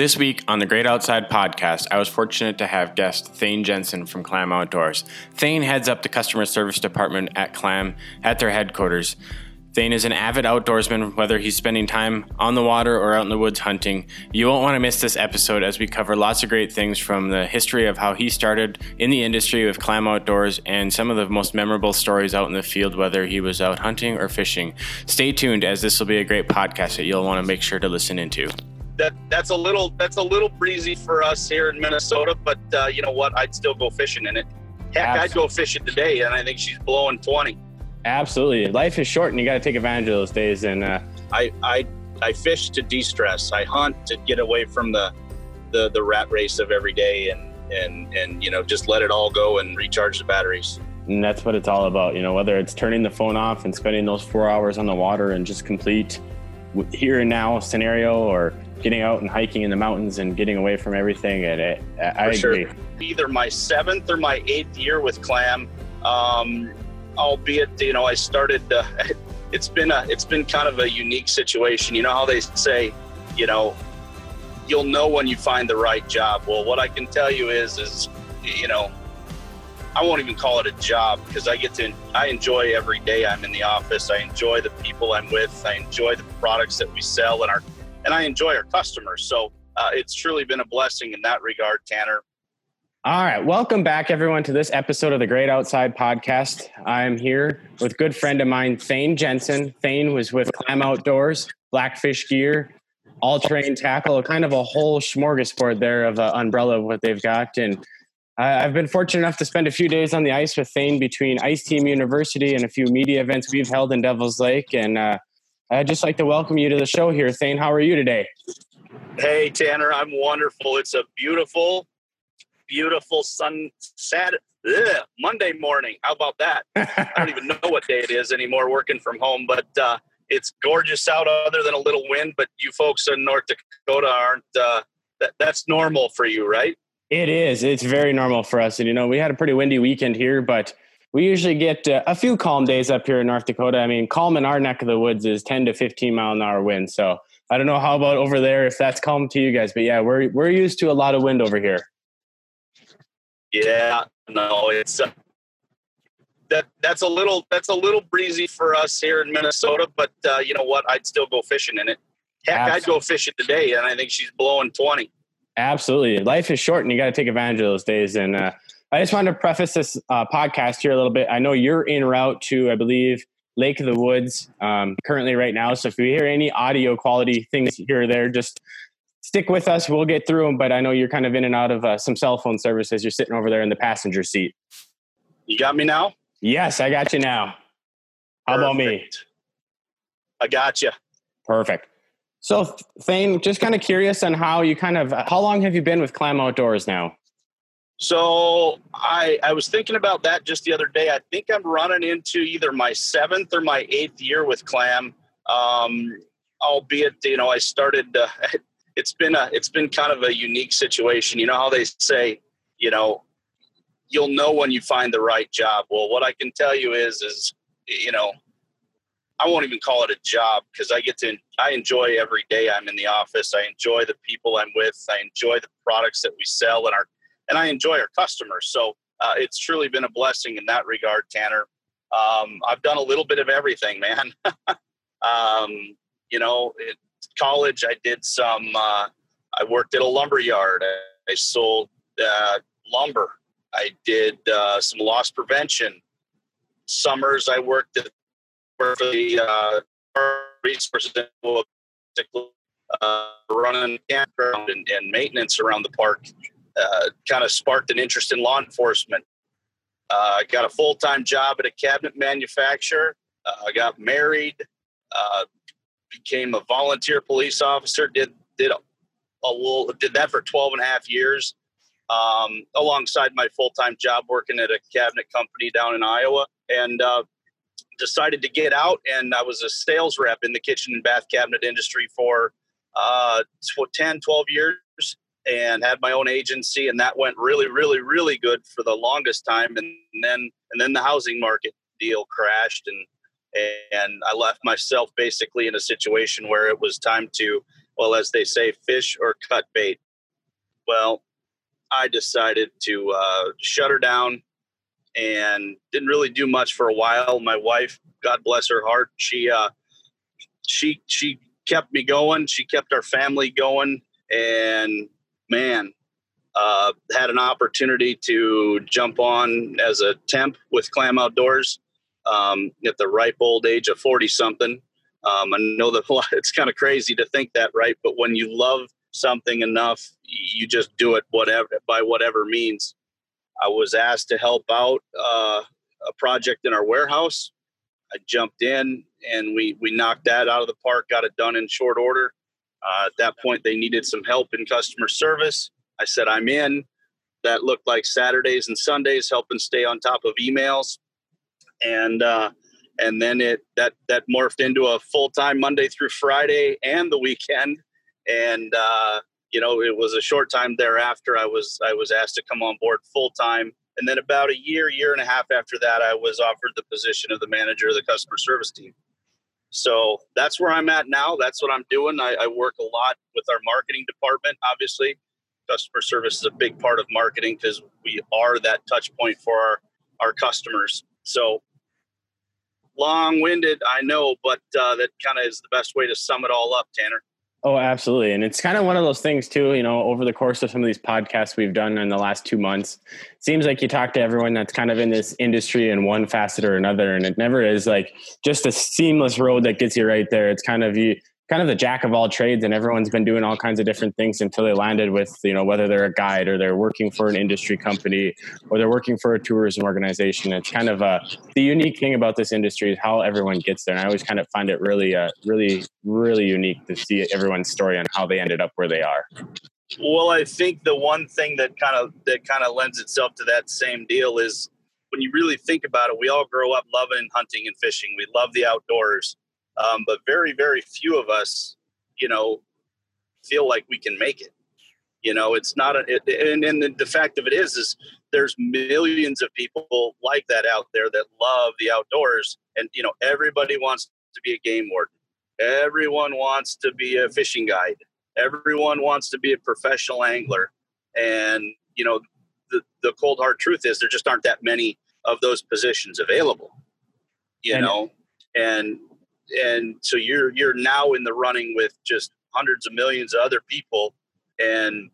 This week on the Great Outside podcast, I was fortunate to have guest Thayne Jensen from Clam Outdoors. Thayne heads up the customer service department at Clam at their headquarters. Thayne is an avid outdoorsman, whether he's spending time on the water or out in the woods hunting. You won't want to miss this episode as we cover lots of great things from the history of how he started in the industry with Clam Outdoors and some of the most memorable stories out in the field, whether he was out hunting or fishing. Stay tuned as this will be a great podcast that you'll want to make sure to listen into that that's a little that's a little breezy for us here in Minnesota. But uh, you know what? I'd still go fishing in it. Heck, Absolutely. I'd go fishing today, and I think she's blowing twenty. Absolutely, life is short, and you got to take advantage of those days. And uh, I I I fish to de-stress. I hunt to get away from the the the rat race of every day, and and and you know just let it all go and recharge the batteries. And that's what it's all about. You know, whether it's turning the phone off and spending those four hours on the water and just complete here and now scenario, or getting out and hiking in the mountains and getting away from everything. And it, I For agree. Sure. Either my seventh or my eighth year with Clam, um, albeit you know I started. Uh, it's been a it's been kind of a unique situation. You know how they say, you know, you'll know when you find the right job. Well, what I can tell you is is you know. I won't even call it a job because I get to I enjoy every day I'm in the office. I enjoy the people I'm with. I enjoy the products that we sell and our and I enjoy our customers. So uh, it's truly been a blessing in that regard, Tanner. All right. Welcome back, everyone, to this episode of the Great Outside Podcast. I'm here with good friend of mine, Thayne Jensen. Thayne was with Clam Outdoors, Blackfish Gear, All Terrain Tackle, kind of a whole smorgasbord there of an umbrella of what they've got. And I've been fortunate enough to spend a few days on the ice with Thayne between Ice Team University and a few media events we've held in Devil's Lake. And uh, I'd just like to welcome you to the show here. Thayne, how are you today? Hey, Tanner, I'm wonderful. It's a beautiful, beautiful sun, sad, ugh, Monday morning. How about that? I don't even know what day it is anymore working from home, but uh, it's gorgeous out other than a little wind. But you folks in North Dakota aren't, uh, that, that's normal for you, right? It is. It's very normal for us. And, you know, we had a pretty windy weekend here, but we usually get uh, a few calm days up here in North Dakota. I mean, calm in our neck of the woods is 10 to 15 mile an hour wind. So I don't know how about over there if that's calm to you guys, but yeah, we're we're used to a lot of wind over here. Yeah, no, it's uh, that that's a little that's a little breezy for us here in Minnesota. But uh, you know what? I'd still go fishing in it. Heck, Absolutely. I'd go fishing today, and I think she's blowing 20. Absolutely, life is short, and you got to take advantage of those days. And uh, I just wanted to preface this uh, podcast here a little bit. I know you're en route to, I believe, Lake of the Woods um, currently right now. So if you hear any audio quality things here or there, just stick with us. We'll get through them. But I know you're kind of in and out of uh, some cell phone services. You're sitting over there in the passenger seat. You got me now? Yes, I got you now. How Perfect. about me? I got you. Perfect. So, Thayne, just kind of curious on how you kind of, how long have you been with Clam Outdoors now? So I I was thinking about that just the other day. I think I'm running into either my seventh or my eighth year with Clam. Um, albeit you know I started. Uh, it's been a it's been kind of a unique situation. You know how they say you know you'll know when you find the right job. Well, what I can tell you is is you know I won't even call it a job because I get to I enjoy every day I'm in the office. I enjoy the people I'm with. I enjoy the products that we sell and our and I enjoy our customers. So uh, it's truly been a blessing in that regard, Tanner. Um, I've done a little bit of everything, man. um, you know, in college, I did some. Uh, I worked at a lumber yard. I, I sold uh, lumber. I did uh, some loss prevention. Summers, I worked at the uh, resources uh, running campground and, and maintenance around the park uh, kind of sparked an interest in law enforcement. Uh, got a full time job at a cabinet manufacturer. Uh, I got married, uh, became a volunteer police officer. Did did a, a, little did that for 12 and a half years, um, alongside my full time job working at a cabinet company down in Iowa, and uh, decided to get out. And I was a sales rep in the kitchen and bath cabinet industry for uh, 10, 12 years and had my own agency and that went really really really good for the longest time and then and then the housing market deal crashed and and I left myself basically in a situation where it was time to well, as they say, fish or cut bait. Well, I decided to uh, shut her down and didn't really do much for a while. My wife, God bless her heart, she uh, she she kept me going. She kept our family going, and man, uh, had an opportunity to jump on as a temp with Clam Outdoors um, at the ripe old age of forty something. Um, I know that it's kind of crazy to think that, right? But when you love something enough, you just do it whatever by whatever means. I was asked to help out uh, a project in our warehouse. I jumped in and we we knocked that out of the park, got it done in short order. Uh, at that point, they needed some help in customer service. I said, I'm in. That looked like Saturdays and Sundays, helping stay on top of emails. And uh, and then it that that morphed into a full time Monday through Friday and the weekend. And uh, you know, it was a short time thereafter. I was I was asked to come on board full time, and then about a year, year and a half after that, I was offered the position of the manager of the customer service team. So that's where I'm at now. That's what I'm doing. I, I work a lot with our marketing department. Obviously, customer service is a big part of marketing because we are that touch point for our our customers. So long-winded, I know, but uh, that kind of is the best way to sum it all up, Tanner. Oh, absolutely. And it's kind of one of those things too, you know, over the course of some of these podcasts we've done in the last two months, seems like you talk to everyone that's kind of in this industry in one facet or another. And it never is like just a seamless road that gets you right there. It's kind of you, kind of the jack of all trades and everyone's been doing all kinds of different things until they landed with you know whether they're a guide or they're working for an industry company or they're working for a tourism organization. It's kind of a the unique thing about this industry is how everyone gets there. And i always kind of find it really uh, really really unique to see everyone's story on how they ended up where they are. Well i think the one thing that kind of that kind of lends itself to that same deal is when you really think about it we all grow up loving hunting and fishing. We love the outdoors um, but very very few of us you know feel like we can make it. You know it's not a it, and, and the, fact of it is is there's millions of people like that out there that love the outdoors. And you know everybody wants to be a game warden. Everyone wants to be a fishing guide. Everyone wants to be a professional angler. And you know the, the cold hard truth is there just aren't that many of those positions available you and, know? And and so you're you're now in the running with just hundreds of millions of other people and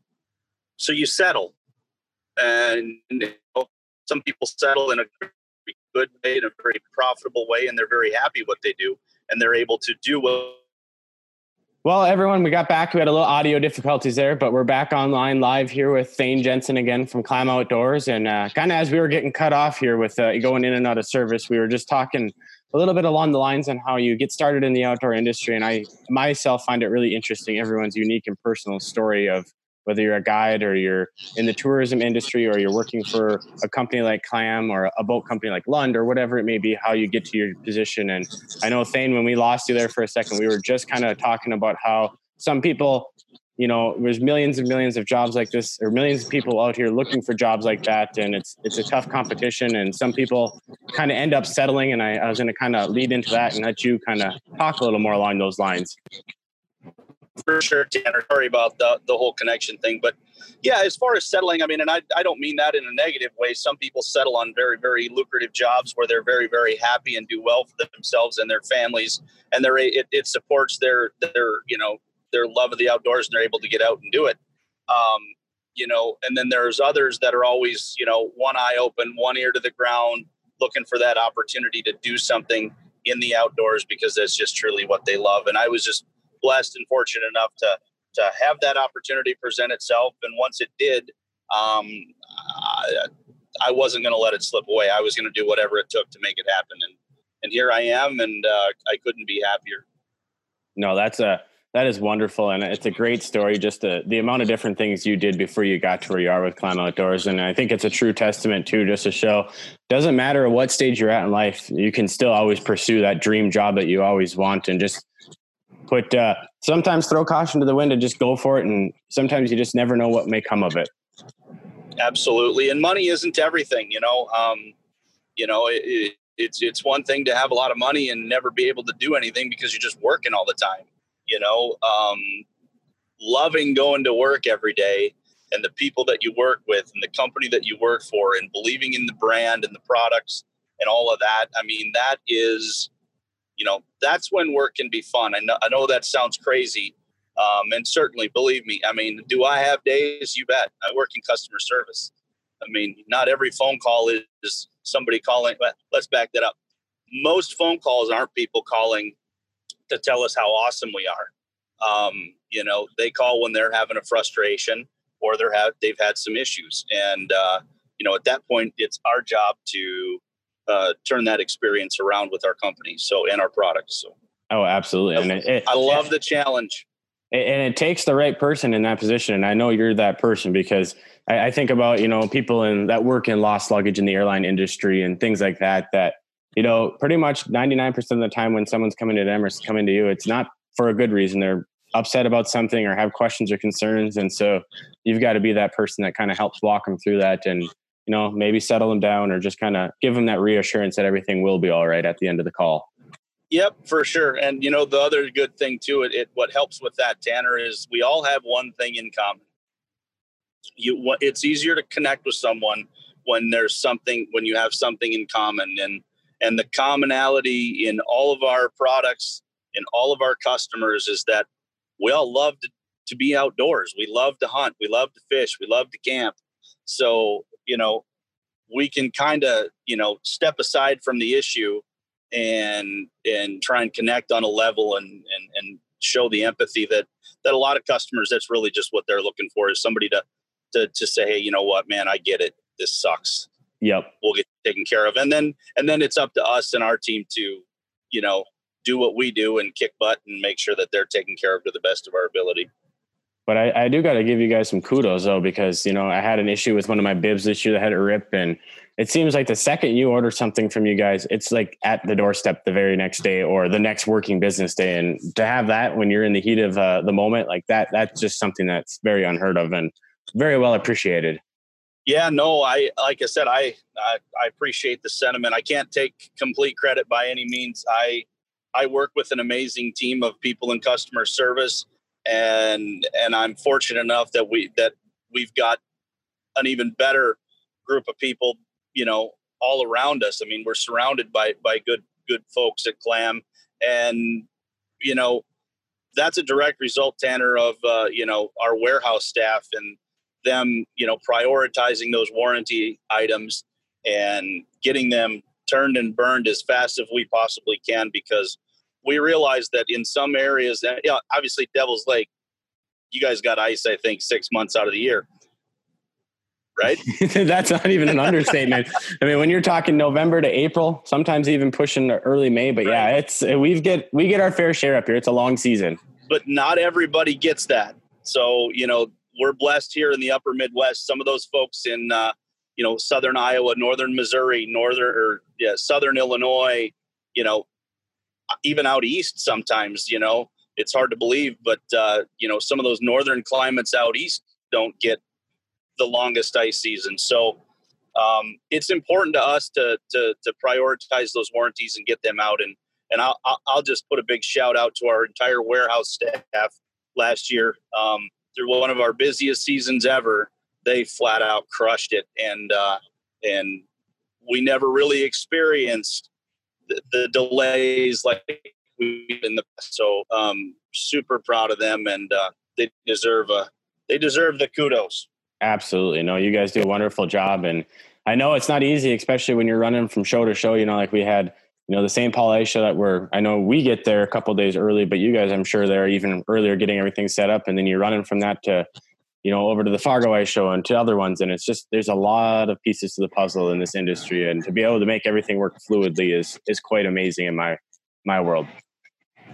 so you settle and you know, some people settle in a good way in a very profitable way and they're very happy what they do and they're able to do what well, everyone, we got back. We had a little audio difficulties there, but we're back online live here with Thayne Jensen again from Clam Outdoors. And uh, kind of as we were getting cut off here with uh, going in and out of service, we were just talking a little bit along the lines on how you get started in the outdoor industry. And I myself find it really interesting everyone's unique and personal story of whether you're a guide or you're in the tourism industry or you're working for a company like Clam or a boat company like Lund or whatever it may be, how you get to your position. And I know Thayne, when we lost you there for a second, we were just kind of talking about how some people you know there's millions and millions of jobs like this or millions of people out here looking for jobs like that and it's it's a tough competition and some people kind of end up settling and i, I was going to kind of lead into that and let you kind of talk a little more along those lines. For sure tanner sorry about the, the whole connection thing but yeah as far as settling i mean and I, I don't mean that in a negative way. Some people settle on very very lucrative jobs where they're very very happy and do well for themselves and their families and they're it, it supports their their you know their love of the outdoors and they're able to get out and do it. Um, you know, and then there's others that are always, you know, one eye open, one ear to the ground, looking for that opportunity to do something in the outdoors because that's just truly what they love. And I was just blessed and fortunate enough to to have that opportunity present itself. And once it did, um, I, I wasn't going to let it slip away. I was going to do whatever it took to make it happen. And and here I am, and uh, I couldn't be happier. No, that's a that is wonderful, and it's a great story. Just the the amount of different things you did before you got to where you are with Clam Outdoors, and I think it's a true testament too, just to show doesn't matter what stage you're at in life, you can still always pursue that dream job that you always want, and just put uh, sometimes throw caution to the wind and just go for it. And sometimes you just never know what may come of it. Absolutely, and money isn't everything, you know. Um, you know, it, it, it's it's one thing to have a lot of money and never be able to do anything because you're just working all the time you know um, loving going to work every day and the people that you work with and the company that you work for and believing in the brand and the products and all of that. I mean, that is, you know, that's when work can be fun. I know, I know that sounds crazy. Um, and certainly, believe me, I mean, do I have days? You bet. I work in customer service. I mean, not every phone call is somebody calling. Let's back that up. Most phone calls aren't people calling to tell us how awesome we are. Um, you know, they call when they're having a frustration or they're have they've had some issues, and uh, you know, at that point, it's our job to uh, turn that experience around with our company, so and our products. So, oh, absolutely, and it, it, I love the challenge. And it takes the right person in that position, and I know you're that person because I, I think about you know people in that work in lost luggage in the airline industry and things like that. That you know, pretty much 99% of the time when someone's coming to or coming to you, it's not for a good reason. They're upset about something or have questions or concerns. And so you've got to be that person that kind of helps walk them through that and you know maybe settle them down or just kind of give them that reassurance that everything will be all right at the end of the call. Yep for sure. And you know the other good thing too it, it what helps with that tanner is we all have one thing in common. You it's easier to connect with someone when there's something when you have something in common and and the commonality in all of our products and all of our customers is that we all love to, to be outdoors. We love to hunt. We love to fish. We love to camp. So, you know, we can kind of, you know, step aside from the issue and and try and connect on a level and and and show the empathy that that a lot of customers that's really just what they're looking for is somebody to to to say, hey, you know what, man, I get it. This sucks. Yep. We'll get taken care of. And then and then it's up to us and our team to, you know, do what we do and kick butt and make sure that they're taken care of to the best of our ability. But I, I do got to give you guys some kudos though, because you know I had an issue with one of my bibs this year that had a rip, and it seems like the second you order something from you guys, it's like at the doorstep the very next day or the next working business day. And to have that when you're in the heat of uh, the moment like that, that's just something that's very unheard of and very well appreciated. Yeah, no, I like I said, I, I I appreciate the sentiment. I can't take complete credit by any means. I I work with an amazing team of people in customer service, and and I'm fortunate enough that we that we've got an even better group of people, you know, all around us. I mean, we're surrounded by by good good folks at Clam, and you know, that's a direct result, Tanner, of uh, you know our warehouse staff and them, you know, prioritizing those warranty items and getting them turned and burned as fast as we possibly can because we realize that in some areas, that, yeah, obviously Devil's Lake, you guys got ice, I think, six months out of the year. Right? That's not even an understatement. I mean, when you're talking November to April, sometimes even pushing to early May, but right. yeah, it's we get we get our fair share up here. It's a long season. But not everybody gets that. So, you know, we're blessed here in the upper Midwest. Some of those folks in uh, you know, southern Iowa, northern Missouri, northern or yeah, southern Illinois, you know, even out east sometimes you know it's hard to believe but uh, you know some of those northern climates out east don't get the longest ice season. So um, it's important to us to, to, to prioritize those warranties and get them out. And and I'll, I'll just put a big shout out to our entire warehouse staff last year. Um, through one of our busiest seasons ever they flat out crushed it. And uh, and we never really experienced the, the delays like we've in the so um, super proud of them and uh, they deserve a they deserve the kudos. Absolutely. No you guys do a wonderful job. And i know it's not easy especially when you're running from show to show. You know like we had you know the St. Paul Ice show that we're i know we get there a couple days early but you guys i'm sure they're even earlier getting everything set up and then you're running from that to you know, over to the Fargo Ice Show and to other ones. And it's just there's a lot of pieces to the puzzle in this industry, and to be able to make everything work fluidly is is quite amazing in my my world.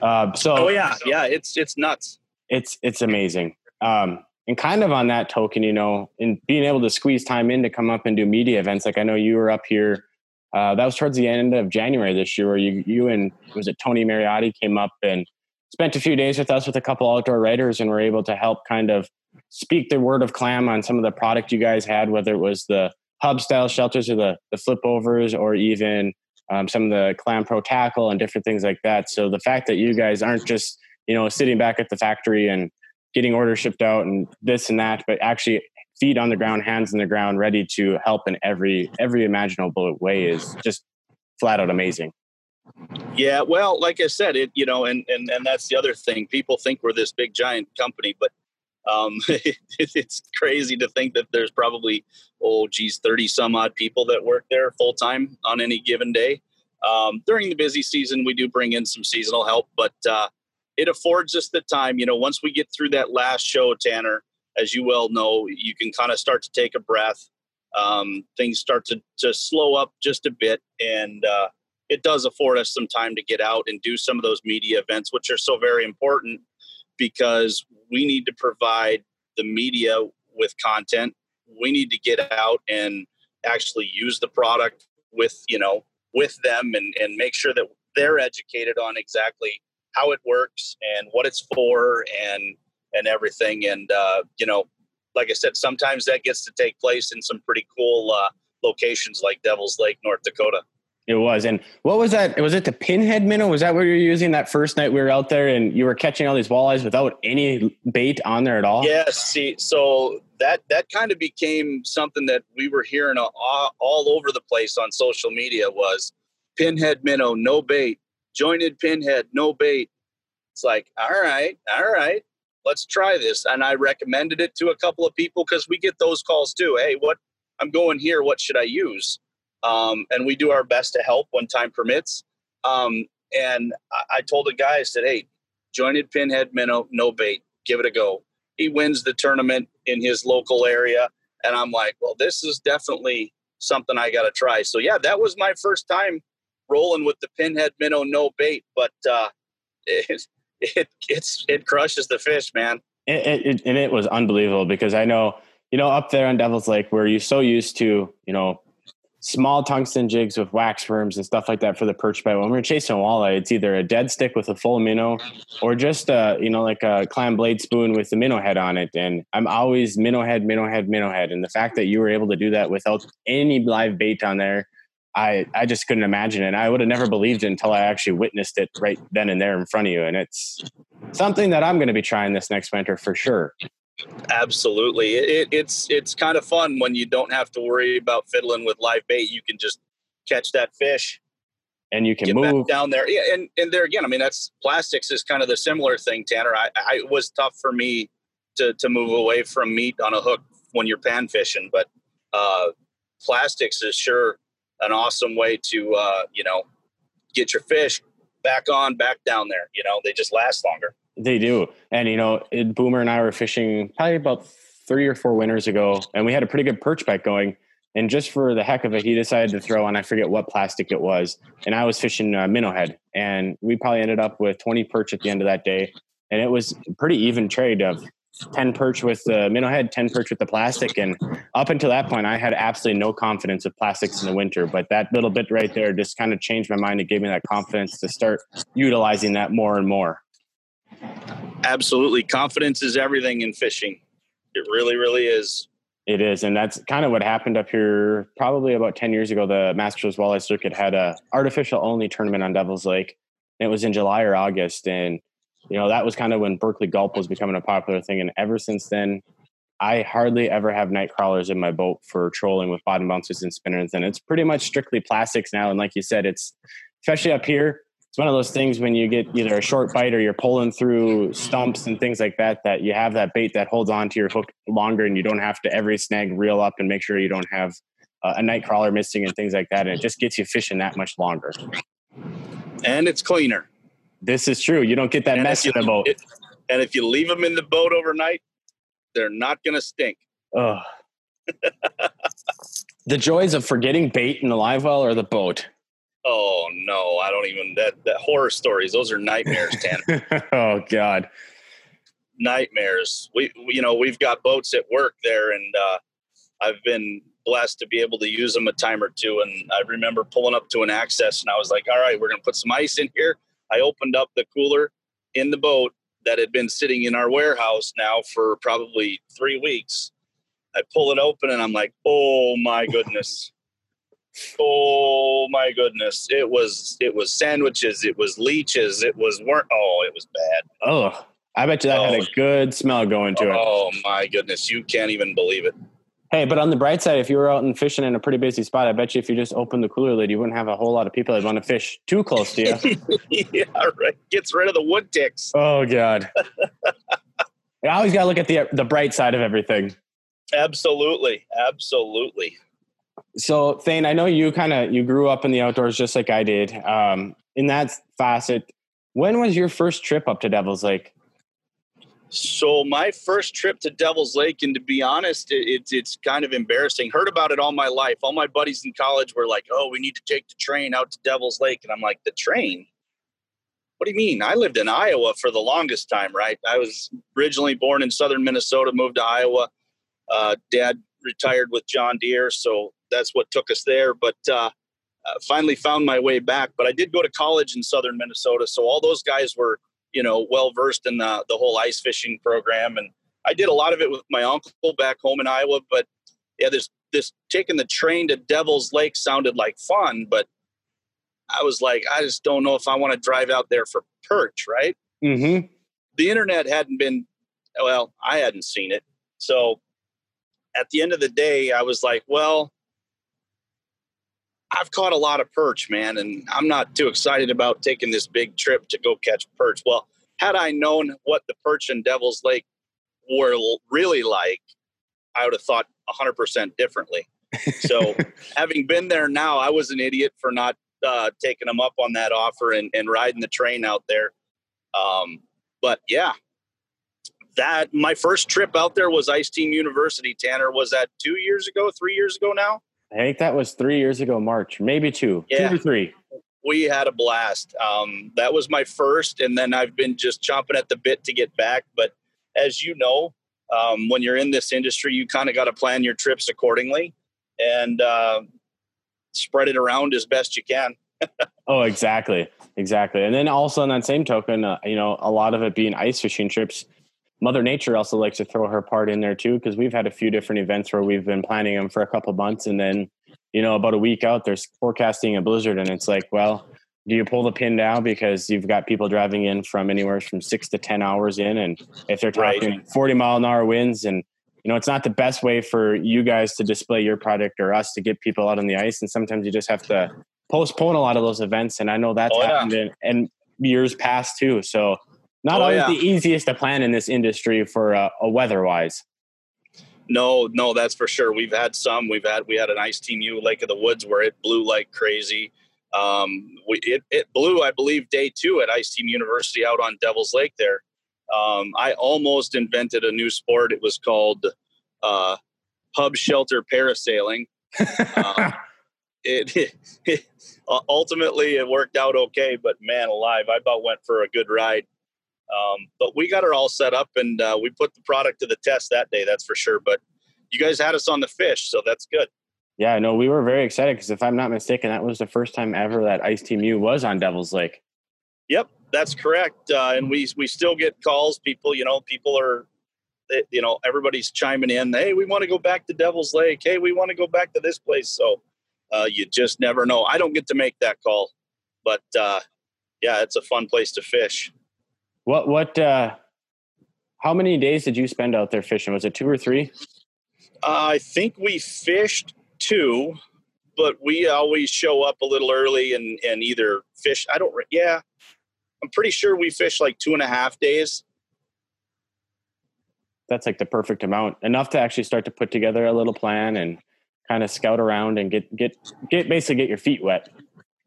Uh, so, oh yeah, yeah, it's it's nuts. It's it's amazing. Um, and kind of on that token, you know, in being able to squeeze time in to come up and do media events, like I know you were up here. Uh, that was towards the end of January this year, where you you and was it Tony Mariotti came up and spent a few days with us with a couple outdoor writers, and were able to help kind of speak the word of clam on some of the product you guys had, whether it was the hub style shelters or the, the flip overs or even um, some of the clam pro tackle and different things like that. So the fact that you guys aren't just, you know, sitting back at the factory and getting orders shipped out and this and that, but actually feet on the ground, hands in the ground, ready to help in every every imaginable way is just flat out amazing. Yeah, well, like I said, it you know, and and and that's the other thing. People think we're this big giant company, but um, it, it's crazy to think that there's probably oh geez, thirty some odd people that work there full time on any given day. Um, during the busy season, we do bring in some seasonal help, but uh, it affords us the time. You know, once we get through that last show, Tanner, as you well know, you can kind of start to take a breath. Um, things start to, to slow up just a bit, and uh, it does afford us some time to get out and do some of those media events, which are so very important because we need to provide the media with content. We need to get out and actually use the product with you know with them and and make sure that they're educated on exactly how it works and what it's for and and everything and uh, you know like i said sometimes that gets to take place in some pretty cool uh, locations like devil's lake north dakota it was. And what was that? Was it the pinhead minnow? Was that what you were using that first night we were out there and you were catching all these walleyes without any bait on there at all? Yes. See, so that that kind of became something that we were hearing all, all over the place on social media was pinhead minnow, no bait, jointed pinhead, no bait. It's like, all right, all right, let's try this. And I recommended it to a couple of people because we get those calls too. Hey, what I'm going here, what should I use? um, and we do our best to help when time permits. Um, and I, I, told the guy, I said, "Hey, jointed pinhead minnow, no bait, give it a go." He wins the tournament in his local area, and I'm like, "Well, this is definitely something I got to try." So yeah, that was my first time rolling with the pinhead minnow, no bait, but uh, it, it it's it crushes the fish, man. It, it, and it was unbelievable because I know you know up there on Devil's Lake where you're so used to you know small tungsten jigs with wax worms and stuff like that for the perch bite. When we're chasing walleye, it's either a dead stick with a full minnow or just a, you know, like a clam blade spoon with the minnow head on it. And I'm always minnow head, minnow head, minnow head. And the fact that you were able to do that without any live bait on there, I, I just couldn't imagine it. And I would have never believed it until I actually witnessed it right then and there in front of you. And it's something that I'm going to be trying this next winter for sure. Absolutely, it, it's it's kind of fun when you don't have to worry about fiddling with live bait. You can just catch that fish, and you can move down there. Yeah, and and there again, I mean, that's plastics is kind of the similar thing, Tanner. I, I it was tough for me to to move away from meat on a hook when you're pan fishing, but uh, plastics is sure an awesome way to uh, you know get your fish back on, back down there. You know, they just last longer. They do. And, you know, it, Boomer and I were fishing probably about three or four winters ago, and we had a pretty good perch bite going. And just for the heck of it, he decided to throw on, I forget what plastic it was. And I was fishing uh, minnow head. And we probably ended up with 20 perch at the end of that day. And it was pretty even trade of 10 perch with the minnow head, 10 perch with the plastic. And up until that point, I had absolutely no confidence of plastics in the winter. But that little bit right there just kind of changed my mind and gave me that confidence to start utilizing that more and more. Absolutely. Confidence is everything in fishing. It really, really is. It is, and that's kind of what happened up here. Probably about ten years ago, the Masters Walleye Circuit had a artificial only tournament on Devil's Lake. And it was in July or August, and you know that was kind of when Berkley Gulp was becoming a popular thing. And ever since then, I hardly ever have night crawlers in my boat for trolling with bottom bouncers and spinners, and it's pretty much strictly plastics now. And like you said, it's especially up here it's one of those things when you get either a short bite or you're pulling through stumps and things like that that you have that bait that holds on to your hook longer and you don't have to every snag reel up and make sure you don't have uh, a night crawler missing and things like that and it just gets you fishing that much longer and it's cleaner this is true you don't get that and mess in the boat it, and if you leave them in the boat overnight they're not going to stink oh the joys of forgetting bait in the live well or the boat Oh no, I don't even that that horror stories. Those are nightmares, Tanner. oh God, nightmares. We, we, you know we've got boats at work there, and uh, I've been blessed to be able to use them a time or two. And I remember pulling up to an access, and I was like, "All right, we're gonna put some ice in here." I opened up the cooler in the boat that had been sitting in our warehouse now for probably three weeks. I pull it open, and I'm like, "Oh my goodness." Oh my goodness! It was it was sandwiches. It was leeches. It was weren't. Oh, it was bad. Oh, I bet you that oh. had a oh. good smell going to oh, it. Oh my goodness, you can't even believe it. Hey, but on the bright side, if you were out and fishing in a pretty busy spot, I bet you if you just opened the cooler lid, you wouldn't have a whole lot of people that want to fish too close to you. yeah, right. Gets rid of the wood ticks. Oh God. I always got to look at the the bright side of everything. Absolutely, absolutely. So, Thayne, I know you kind of you grew up in the outdoors just like I did. Um, in that facet, when was your first trip up to Devil's Lake? So my first trip to Devil's Lake, and to be honest, it, it's it's kind of embarrassing. Heard about it all my life. All my buddies in college were like, "Oh, we need to take the train out to Devil's Lake," and I'm like, "The train? What do you mean? I lived in Iowa for the longest time, right? I was originally born in southern Minnesota, moved to Iowa. Uh, Dad retired with John Deere, so that's what took us there. But uh, uh, finally found my way back. But I did go to college in southern Minnesota, so all those guys were you know, well versed in the the whole ice fishing program, and I did a lot of it with my uncle back home in Iowa. But yeah, this this taking the train to Devil's Lake sounded like fun, but I was like, I just don't know if I want to drive out there for perch, right? Mm-hmm. The internet hadn't been, well, I hadn't seen it. So at the end of the day, I was like, well, I've caught a lot of perch, man, and I'm not too excited about taking this big trip to go catch perch. Well, had I known what the perch in Devil's Lake were really like, I would have thought 100% differently. So, having been there now, I was an idiot for not uh, taking them up on that offer and, and riding the train out there. Um, but yeah, that my first trip out there was Ice Team University. Tanner, was that two years ago, three years ago now? I think that was three years ago, March, maybe two, yeah. two or three. We had a blast. Um, that was my first, and then I've been just chomping at the bit to get back. But as you know, um, when you're in this industry, you kind of got to plan your trips accordingly and uh, spread it around as best you can. oh, exactly, exactly. And then also on that same token, uh, you know, a lot of it being ice fishing trips Mother Nature also likes to throw her part in there too, because we've had a few different events where we've been planning them for a couple months, and then you know about a week out, there's forecasting a blizzard, and it's like, well, do you pull the pin now because you've got people driving in from anywhere from six to ten hours in, and if they're talking right. forty mile an hour winds, and you know it's not the best way for you guys to display your product or us to get people out on the ice, and sometimes you just have to postpone a lot of those events, and I know that's oh, happened in, in years past too. So not oh, always yeah. the easiest to plan in this industry for uh, a weather wise. No, no, that's for sure. We've had some. We've had we had an ice team U Lake of the Woods where it blew like crazy. Um, we, it, it blew, I believe, day two at Ice Team University out on Devil's Lake there. Um, I almost invented a new sport. It was called uh, hub shelter parasailing. um, it, it, it, ultimately it worked out okay, but man alive, I about went for a good ride. Um, but we got her all set up and uh, we put the product to the test that day, that's for sure. But you guys had us on the fish, so that's good. Yeah, no, we were very excited because if I'm not mistaken, that was the first time ever that Ice Team U was on Devil's Lake. Yep, that's correct. Uh, and we we still get calls. People, you know, people are, you know, everybody's chiming in. Hey, we want to go back to Devil's Lake. Hey, we want to go back to this place. So uh, you just never know. I don't get to make that call, but uh, yeah, it's a fun place to fish. What what uh how many days did you spend out there fishing? Was it two or three? Uh, I think we fished two, but we always show up a little early and, and either fish. I don't, yeah, I'm pretty sure we fished like two and a half days. That's like the perfect amount, enough to actually start to put together a little plan and kind of scout around and get, get, get basically get your feet wet.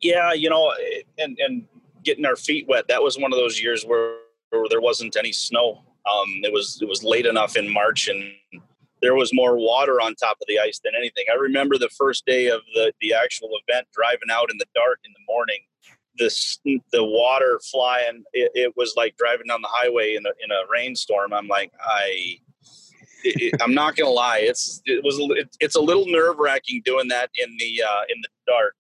Yeah. You know, and, and getting our feet wet, that was one of those years where where there wasn't any snow. Um, it was it was late enough in March, and there was more water on top of the ice than anything. I remember the first day of the the actual event, driving out in the dark in the morning, this the water flying. It, it was like driving down the highway in a in a rainstorm. I'm like, I. It, I'm not gonna lie. It's it was it, it's a little nerve wracking doing that in the uh, in the dark.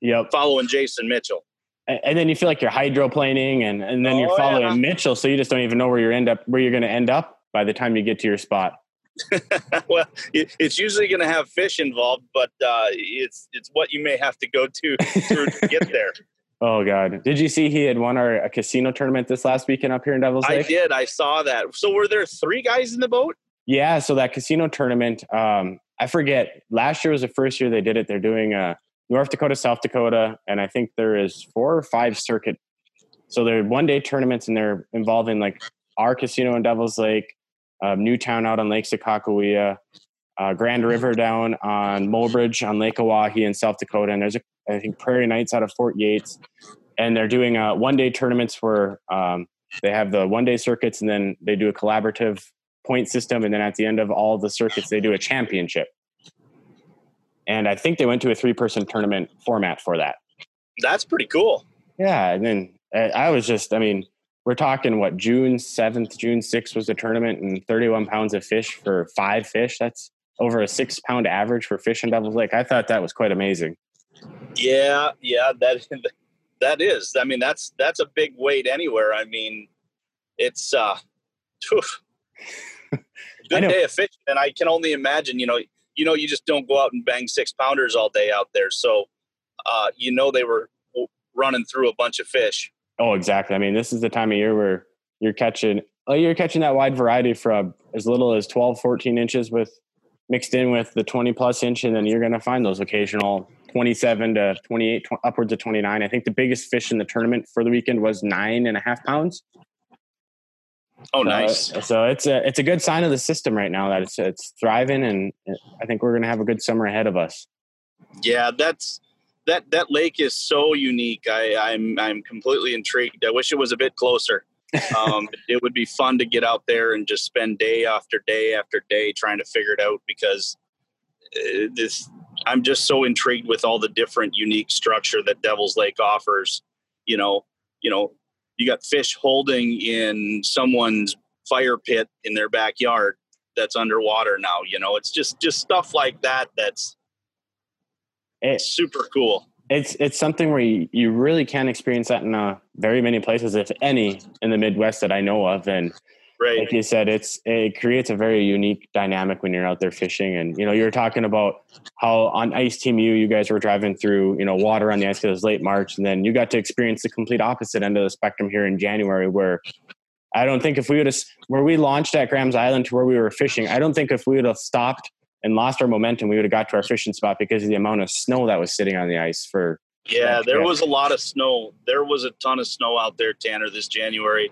Yep. Following Jason Mitchell and then you feel like you're hydroplaning and, and then oh, you're following yeah. Mitchell. So you just don't even know where you're end up, where you're going to end up by the time you get to your spot. well, it's usually going to have fish involved, but uh, it's, it's what you may have to go to to get there. Oh God! Did you see he had won our a casino tournament this last weekend up here in Devil's Lake? I did. I saw that. So were there three guys in the boat? Yeah. So that casino tournament, um, I forget. Last year was the first year they did it. They're doing uh, North Dakota, South Dakota, and I think there is four or five circuit. So they're one day tournaments, and they're involving like our casino in Devil's Lake, um, Newtown out on Lake Sakakawea, uh, Grand River down on Mobridge on Lake Oahe in South Dakota, and there's a I think Prairie Knights out of Fort Yates, and they're doing uh, one day tournaments where um, they have the one day circuits, and then they do a collaborative point system, and then at the end of all the circuits, they do a championship. And I think they went to a three person tournament format for that. That's pretty cool. Yeah, and then uh, I was just, I mean, we're talking what June seventh, June sixth was the tournament, and thirty one pounds of fish for five fish. That's over a six pound average for fish in Devil's Lake. I thought that was quite amazing. Yeah, yeah, that that is. I mean, that's that's a big weight anywhere. I mean, it's uh, good day of fishing, and I can only imagine. You know, you know, you just don't go out and bang six pounders all day out there. So, uh, you know, they were running through a bunch of fish. Oh, exactly. I mean, this is the time of year where you're catching. Oh, you're catching that wide variety from as little as 12, 14 inches with mixed in with the 20 plus inch, and then you're going to find those occasional 27 to 28, tw- upwards of 29. I think the biggest fish in the tournament for the weekend was nine and a half pounds. Oh, nice. so it's a it's a good sign of the system right now that it's it's thriving, and I think we're going to have a good summer ahead of us. Yeah, that's that that lake is so unique. I, I'm I'm completely intrigued. I wish it was a bit closer. um, it would be fun to get out there and just spend day after day after day trying to figure it out because uh, this I'm just so intrigued with all the different unique structure that Devil's Lake offers. You know, you know, you got fish holding in someone's fire pit in their backyard that's underwater now. You know, it's just just stuff like that that's it, super cool. It's it's something where you, you really can't experience that in uh, very many places, if any, in the Midwest that I know of, and right. like you said, it's it creates a very unique dynamic when you're out there fishing. And you know, you're talking about how on Ice Team U, you guys were driving through you know water on the ice because it was late March, and then you got to experience the complete opposite end of the spectrum here in January, where I don't think if we would have where we launched at Graham's Island to where we were fishing, I don't think if we would have stopped and lost our momentum, we would have got to our fishing spot because of the amount of snow that was sitting on the ice for. Yeah, there was a lot of snow. There was a ton of snow out there, Tanner, this January.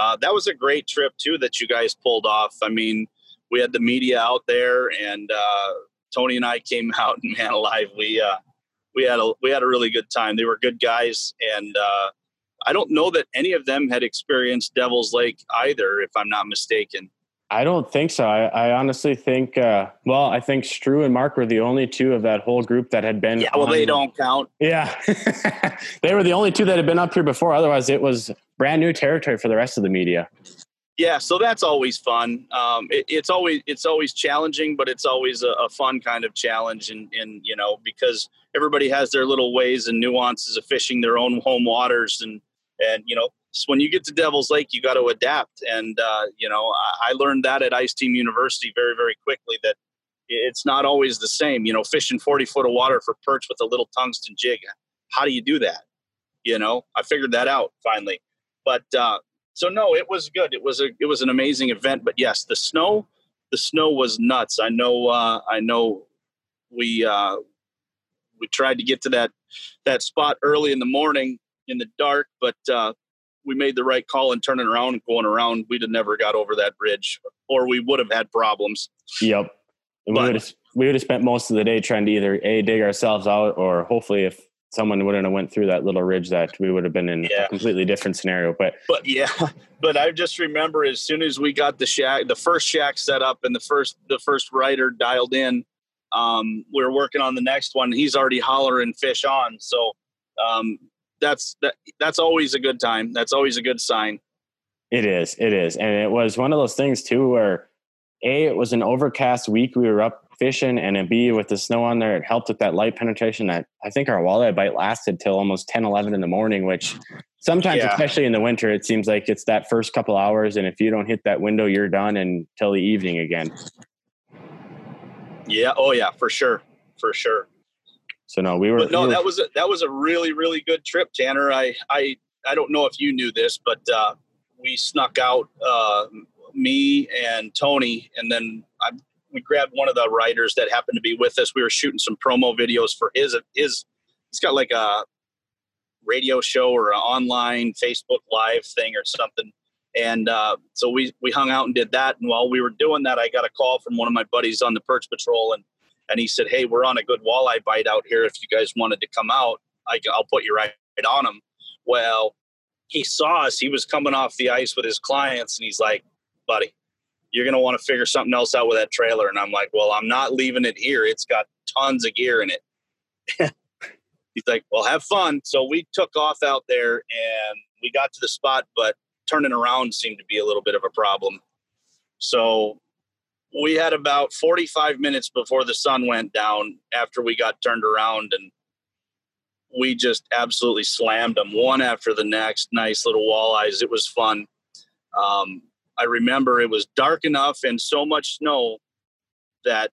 Uh, that was a great trip too that you guys pulled off. I mean, we had the media out there, and uh, Tony and I came out, and man alive, we uh, we had a we had a really good time. They were good guys, and uh, I don't know that any of them had experienced Devil's Lake either, if I'm not mistaken. I don't think so. I, I honestly think, uh, well, I think Stru and Mark were the only two of that whole group that had been. Yeah, well, on, they don't count. Yeah. they were the only two that had been up here before. Otherwise, it was brand new territory for the rest of the media. Yeah, so that's always fun. Um, it, it's always it's always challenging, but it's always a, a, fun kind of challenge, and and you know because everybody has their little ways and nuances of fishing their own home waters, and and you know so when you get to Devil's Lake, you got to adapt. And, uh, you know, I, I, learned that at Ice Team University very, very quickly that it's not always the same. You know, fishing 40 foot of water for perch with a little tungsten jig. How do you do that? You know, I figured that out finally. But uh, so no, it was good. It was a it was an amazing event. But yes, the snow, the snow was nuts. I know. Uh, I know. We uh, we tried to get to that that spot early in the morning in the dark, but uh, we made the right call and turning around and going around, we'd have never got over that bridge, or we would have had problems. Yep. But, we would have we would have spent most of the day trying to either a dig ourselves out, or hopefully, if someone wouldn't have went through that little ridge, that we would have been in yeah. a completely different scenario. But but yeah, but I just remember as soon as we got the shack, the first shack set up, and the first the first rider dialed in, um, we are working on the next one. He's already hollering fish on, so um, that's that that's always a good time. That's always a good sign. It is. It is. And it was one of those things too where A, it was an overcast week. We were up fishing and a B with the snow on there, it helped with that light penetration that I think our walleye bite lasted till almost 10, 11 in the morning, which sometimes, yeah. especially in the winter, it seems like it's that first couple hours. And if you don't hit that window, you're done until the evening again. Yeah. Oh yeah, for sure. For sure. So no, we were. But no, we were, that was a, that was a really really good trip, Tanner. I I I don't know if you knew this, but uh, we snuck out uh, me and Tony, and then I, we grabbed one of the writers that happened to be with us. We were shooting some promo videos for his his. He's got like a radio show or an online Facebook Live thing or something. And uh, so we we hung out and did that. And while we were doing that, I got a call from one of my buddies on the Perch Patrol, and and he said, "Hey, we're on a good walleye bite out here. If you guys wanted to come out, I, will put you right on them." Well, he saw us. He was coming off the ice with his clients, and he's like, "Buddy, you're going to want to figure something else out with that trailer." And I'm like, "Well, I'm not leaving it here. It's got tons of gear in it." he's like, "Well, have fun." So we took off out there, and we got to the spot, but turning around seemed to be a little bit of a problem. So we had about 45 minutes before the sun went down after we got turned around and we just absolutely slammed them one after the next nice little walleyes it was fun um, i remember it was dark enough and so much snow that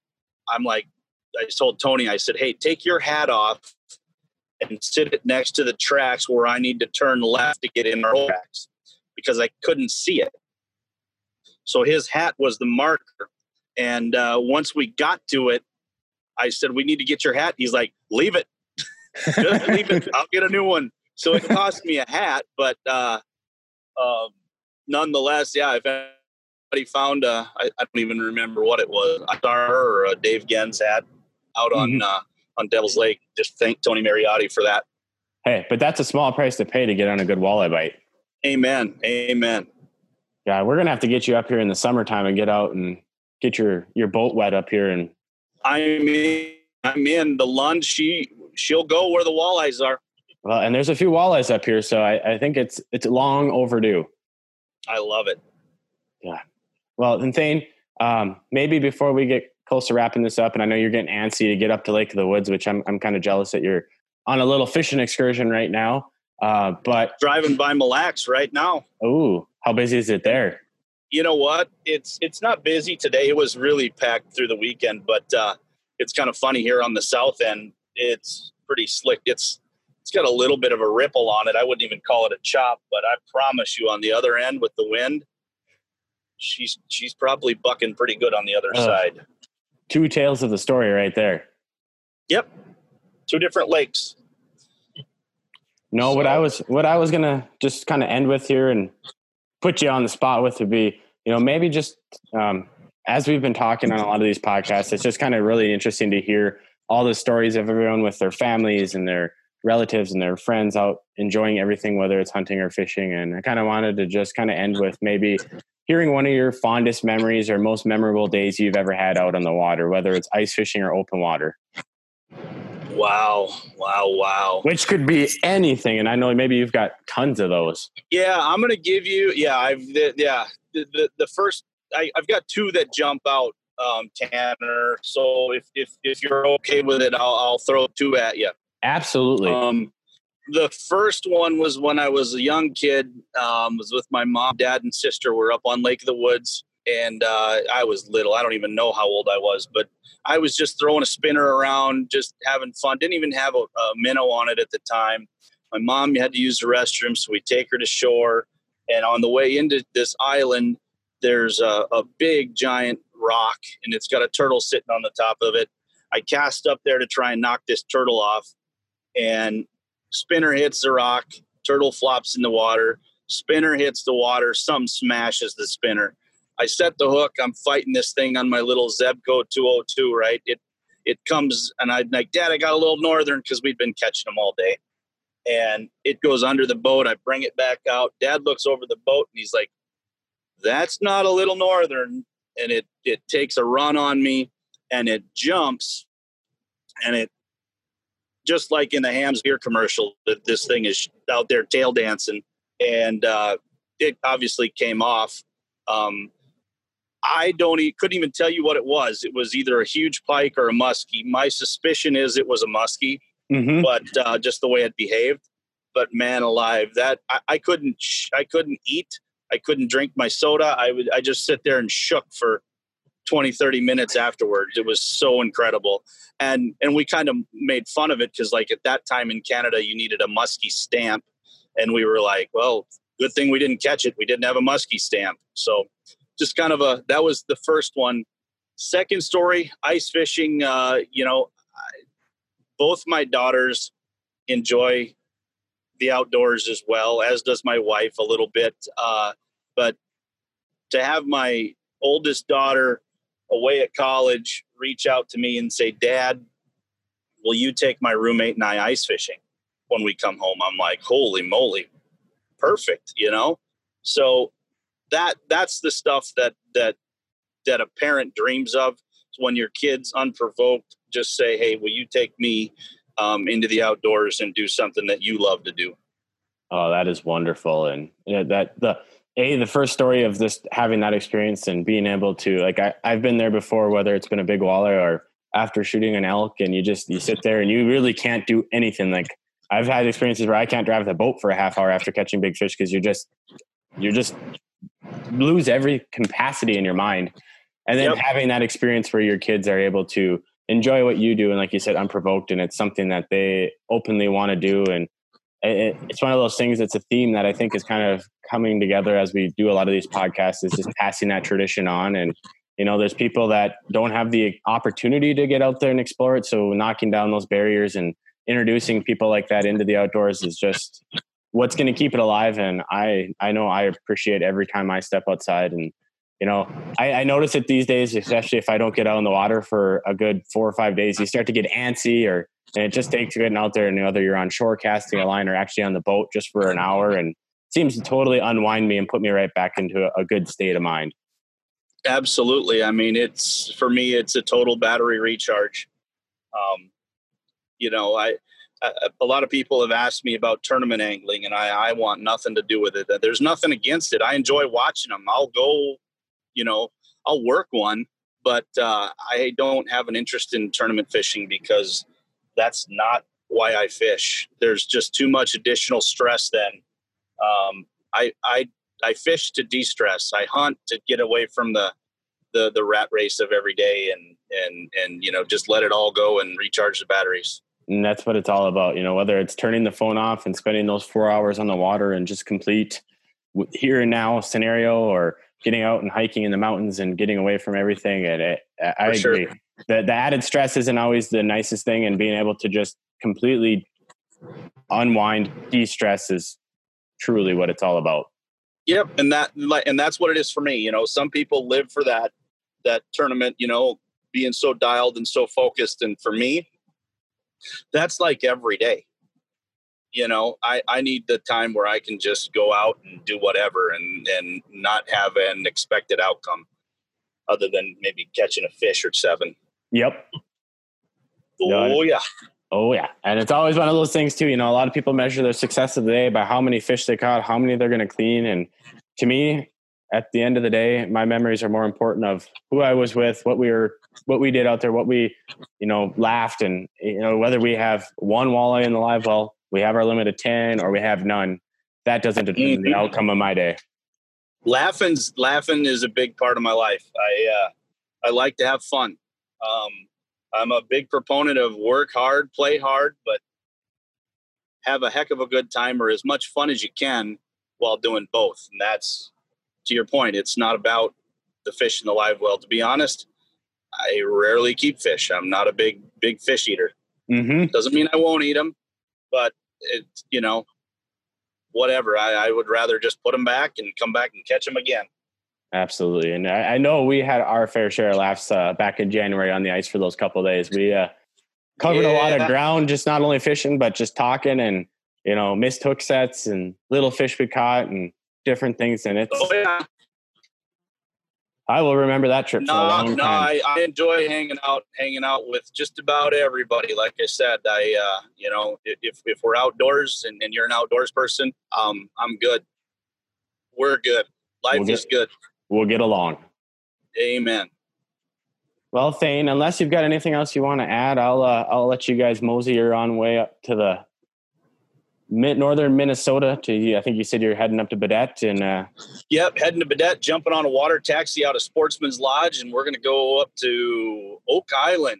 i'm like i told tony i said hey take your hat off and sit it next to the tracks where i need to turn left to get in our tracks because I couldn't see it. So his hat was the marker. And uh, once we got to it, I said, We need to get your hat. He's like, Leave it. Just leave it. I'll get a new one. So it cost me a hat, but uh, uh, nonetheless, yeah, if anybody found, I, I don't even remember what it was, a star or a Dave Genz hat out on mm-hmm. uh, on Devil's Lake, just thank Tony Mariotti for that. Hey, but that's a small price to pay to get on a good walleye bite. Amen. Amen. Yeah, we're gonna have to get you up here in the summertime and get out and get your your boat wet up here. And I'm in. I'm in. The Lund, she she'll go where the walleyes are. Well, and there's a few walleyes up here, so I, I think it's it's long overdue. I love it. Yeah. Well, and Thayne, um, maybe before we get close to wrapping this up, and I know you're getting antsy to get up to Lake of the Woods, which I'm I'm kind of jealous that you're on a little fishing excursion right now. Uh, but driving by Mille Lacs right now. Oh, how busy is it there? You know what? It's it's not busy today. It was really packed through the weekend, but uh, it's kind of funny here on the south end. It's pretty slick. It's it's got a little bit of a ripple on it. I wouldn't even call it a chop, but I promise you, on the other end with the wind, she's she's probably bucking pretty good on the other uh, side. Two tales of the story right there. Yep, two different lakes. No, so, what I was what I was gonna just kind of end with here and put you on the spot with would be, you know, maybe just um, as we've been talking on a lot of these podcasts, it's just kind of really interesting to hear all the stories of everyone with their families and their relatives and their friends out enjoying everything, whether it's hunting or fishing. And I kind of wanted to just kind of end with maybe hearing one of your fondest memories or most memorable days you've ever had out on the water, whether it's ice fishing or open water. Wow, wow, wow. Which could be anything, and I know maybe you've got tons of those. Yeah, I'm going to give you. Yeah, I've the, yeah the, the, the first I, have got two that jump out, um, Tanner. So if if if you're okay with it, I'll, I'll throw two at you. Absolutely. Um, the first one was when I was a young kid. Um, was with my mom, dad, and sister. We're up on Lake of the Woods, and uh, I was little. I don't even know how old I was, but I was just throwing a spinner around, just having fun. Didn't even have a, a minnow on it at the time. My mom had to use the restroom, so we take her to shore. And on the way into this island, there's a, a big giant rock, and it's got a turtle sitting on the top of it. I cast up there to try and knock this turtle off, and spinner hits the rock. Turtle flops in the water. Spinner hits the water. Some smashes the spinner I set the hook. I'm fighting this thing on my little Zebco 202, right? It it comes and I'm like, Dad, I got a little northern because we'd been catching them all day. And it goes under the boat. I bring it back out. Dad looks over the boat and he's like, That's not a little northern. And it it takes a run on me and it jumps and it just like in the Hamm's beer commercial, that this thing is out there tail dancing, and uh, it obviously came off. Um, I don't couldn't even tell you what it was. It was either a huge pike or a muskie. My suspicion is it was a muskie, mm-hmm. but uh, just the way it behaved. But man alive, that I, I couldn't I couldn't eat. I couldn't drink my soda. I would I just sit there and shook for 20, 30 minutes afterwards. It was so incredible. And and we kind of made fun of it because like at that time in Canada you needed a muskie stamp. And we were like, well, good thing we didn't catch it. We didn't have a muskie stamp. So just kind of a that was the first one. Second story, ice fishing. Uh, you know, I, both my daughters enjoy the outdoors as well, as does my wife a little bit. Uh, but to have my oldest daughter away at college reach out to me and say, Dad, will you take my roommate and I ice fishing when we come home? I'm like, holy moly, perfect, you know? So that that's the stuff that that that a parent dreams of. When your kids unprovoked just say hey will you take me um, into the outdoors and do something that you love to do? Oh that is wonderful. And that the a the first story of this having that experience and being able to like I, i've been there before whether it's been a big walleye or after shooting an elk and you just you sit there and you really can't do anything. Like i've had experiences where i can't drive the boat for a half hour after catching big fish because you're just you're just lose every capacity in your mind and then yep. having that experience where your kids are able to enjoy what you do and like you said unprovoked and it's something that they openly want to do and it, it's one of those things that's a theme that i think is kind of coming together as we do a lot of these podcasts is just passing that tradition on and you know there's people that don't have the opportunity to get out there and explore it so knocking down those barriers and introducing people like that into the outdoors is just what's going to keep it alive. And I, I know I appreciate every time I step outside and, you know, I, I, notice it these days, especially if I don't get out in the water for a good four or five days, you start to get antsy or, and it just takes getting out there and whether you're on shore casting a line or actually on the boat just for an hour and seems to totally unwind me and put me right back into a, a good state of mind. Absolutely. I mean, it's for me, it's a total battery recharge. Um, you know, I, a lot of people have asked me about tournament angling, and I, I want nothing to do with it. There's nothing against it. I enjoy watching them. I'll go, you know, I'll work one, but uh, I don't have an interest in tournament fishing because that's not why I fish. There's just too much additional stress. Then um, I I I fish to de-stress. I hunt to get away from the the the rat race of every day and and and you know just let it all go and recharge the batteries and that's what it's all about you know whether it's turning the phone off and spending those four hours on the water and just complete here and now scenario or getting out and hiking in the mountains and getting away from everything and it, i For agree sure. the, the added stress isn't always the nicest thing and being able to just completely unwind de-stress is truly what it's all about yep and that and that's what it is for me you know some people live for that that tournament you know being so dialed and so focused and for me that's like every day. You know i i need the time where i can just go out and do whatever and and not have an expected outcome other than maybe catching a fish or seven. Yep. Oh yeah. Oh yeah. And it's always one of those things too you know a lot of people measure their success of the day by how many fish they caught how many they're going to clean and to me at the end of the day my memories are more important of who i was with what we were what we did out there, what we, you know, laughed and, you know, whether we have one walleye in the live well, we have our limit of 10 or we have none, that doesn't determine the mm-hmm. outcome of my day. Laughing's laughing is a big part of my life. I, uh, I like to have fun. Um, I'm a big proponent of work hard, play hard, but have a heck of a good time or as much fun as you can while doing both. And that's to your point. It's not about the fish in the live well. To be honest, I rarely keep fish. I'm not a big big fish eater. Mm-hmm. Doesn't mean I won't eat them, but it's you know whatever. I, I, would rather just put them back and come back and catch them again. Absolutely, and I, I know we had our fair share of laughs uh, back in January on the ice for those couple days. We uh, covered yeah. a lot of ground, just not only fishing but just talking and you know missed hook sets and little fish we caught and different things. And it's oh, yeah. I will remember that trip. No, no, I, I, enjoy hanging out, hanging out with just about everybody. Like I said, I, uh, you know, if, if we're outdoors and, and you're an outdoors person, um, I'm good. We're good. Life we'll get, is good. We'll get along. Amen. Well, Thayne, unless you've got anything else you want to add, I'll, uh, I'll let you guys mosey your on way up to the northern Minnesota to I think you said you're heading up to Baudette and uh Yep, heading to Baudette, jumping on a water taxi out of Sportsman's Lodge, and we're gonna go up to Oak Island,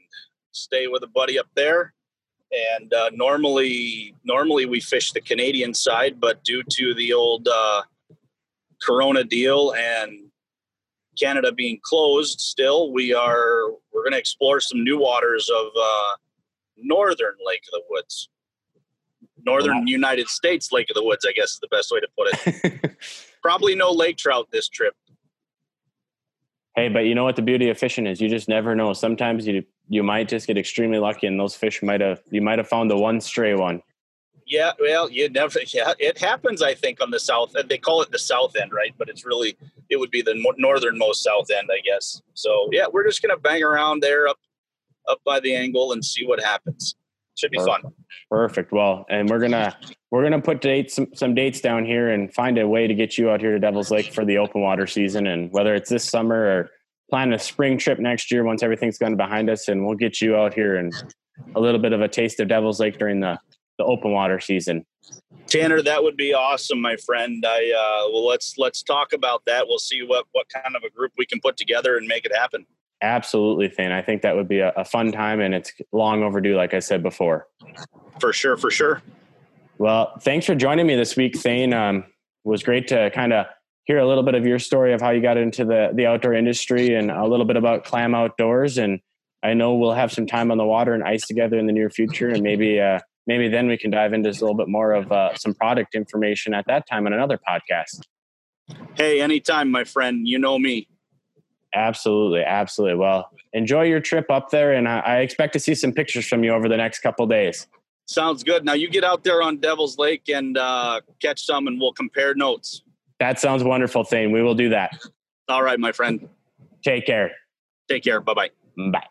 stay with a buddy up there. And uh, normally normally we fish the Canadian side, but due to the old uh, Corona deal and Canada being closed still, we are we're gonna explore some new waters of uh, northern Lake of the Woods northern wow. United States Lake of the Woods, I guess is the best way to put it. Probably no lake trout this trip. Hey, but you know what the beauty of fishing is? You just never know. Sometimes you you might just get extremely lucky, and those fish might have you might have found the one stray one. Yeah, well, you never. Yeah, it happens. I think on the south, they call it the south end, right? But it's really it would be the northernmost south end, I guess. So yeah, we're just gonna bang around there up up by the angle and see what happens. Should be Perfect. fun. Perfect. Well, and we're gonna we're gonna put dates some, some dates down here and find a way to get you out here to Devil's Lake for the open water season, and whether it's this summer or plan a spring trip next year once everything's gone behind us, and we'll get you out here and a little bit of a taste of Devil's Lake during the the open water season. Tanner, that would be awesome, my friend. I uh, well, let's let's talk about that. We'll see what what kind of a group we can put together and make it happen. Absolutely, Thayne. I think that would be a, a, fun time, and it's long overdue, like I said before. For sure, for sure. Well, thanks for joining me this week, Thayne. Um, it was great to kind of hear a little bit of your story of how you got into the the outdoor industry, and a little bit about Clam Outdoors. And I know we'll have some time on the water and ice together in the near future, and maybe uh, maybe then we can dive into a little bit more of uh, some product information at that time on another podcast. Hey, anytime, my friend. You know me. Absolutely, absolutely. Well, enjoy your trip up there, and I, I expect to see some pictures from you over the next couple days. Sounds good. Now you get out there on Devil's Lake and uh, catch some, and we'll compare notes. That sounds wonderful, Thayne. We will do that. All right, my friend. Take care. Take care. Bye-bye. Bye.